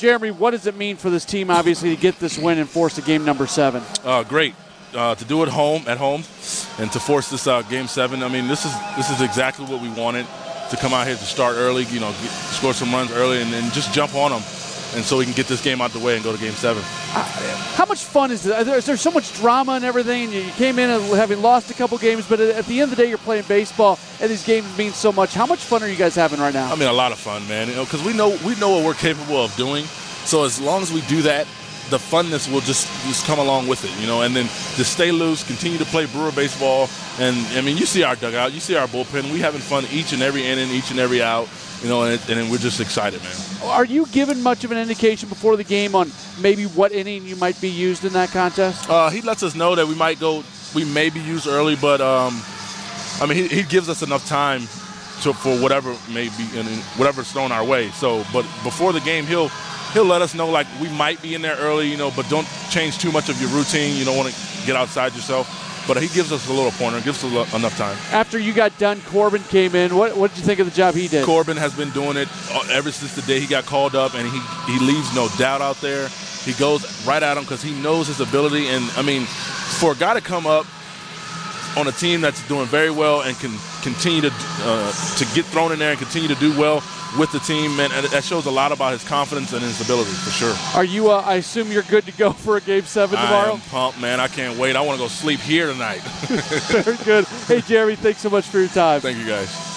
Jeremy, what does it mean for this team, obviously, to get this win and force a game number seven? Uh, great. Uh, to do it home at home and to force this uh, game seven. I mean, this is this is exactly what we wanted to come out here to start early. You know, get, score some runs early and then just jump on them, and so we can get this game out the way and go to game seven. Uh, how much fun is this? Is there so much drama and everything? You came in having lost a couple games, but at the end of the day, you're playing baseball, and these games mean so much. How much fun are you guys having right now? I mean, a lot of fun, man. You know, because we know we know what we're capable of doing. So as long as we do that, the funness will just just come along with it, you know. And then just stay loose, continue to play Brewer baseball. And I mean, you see our dugout, you see our bullpen. We having fun each and every inning, each and every out, you know. And, and we're just excited, man. Are you given much of an indication before the game on maybe what inning you might be used in that contest? Uh, he lets us know that we might go, we may be used early, but um, I mean, he, he gives us enough time to, for whatever may be, in whatever's thrown our way. So, but before the game, he'll he'll let us know like we might be in there early, you know, but don't change too much of your routine. You don't want to get outside yourself. But he gives us a little pointer, gives us enough time. After you got done, Corbin came in. What, what did you think of the job he did? Corbin has been doing it uh, ever since the day he got called up, and he, he leaves no doubt out there. He goes right at him because he knows his ability. And, I mean, for a guy to come up on a team that's doing very well and can continue to uh, to get thrown in there and continue to do well with the team, and that shows a lot about his confidence and his ability for sure. Are you? Uh, I assume you're good to go for a game seven tomorrow. I am pumped, man. I can't wait. I want to go sleep here tonight. very good. Hey, Jeremy, thanks so much for your time. Thank you, guys.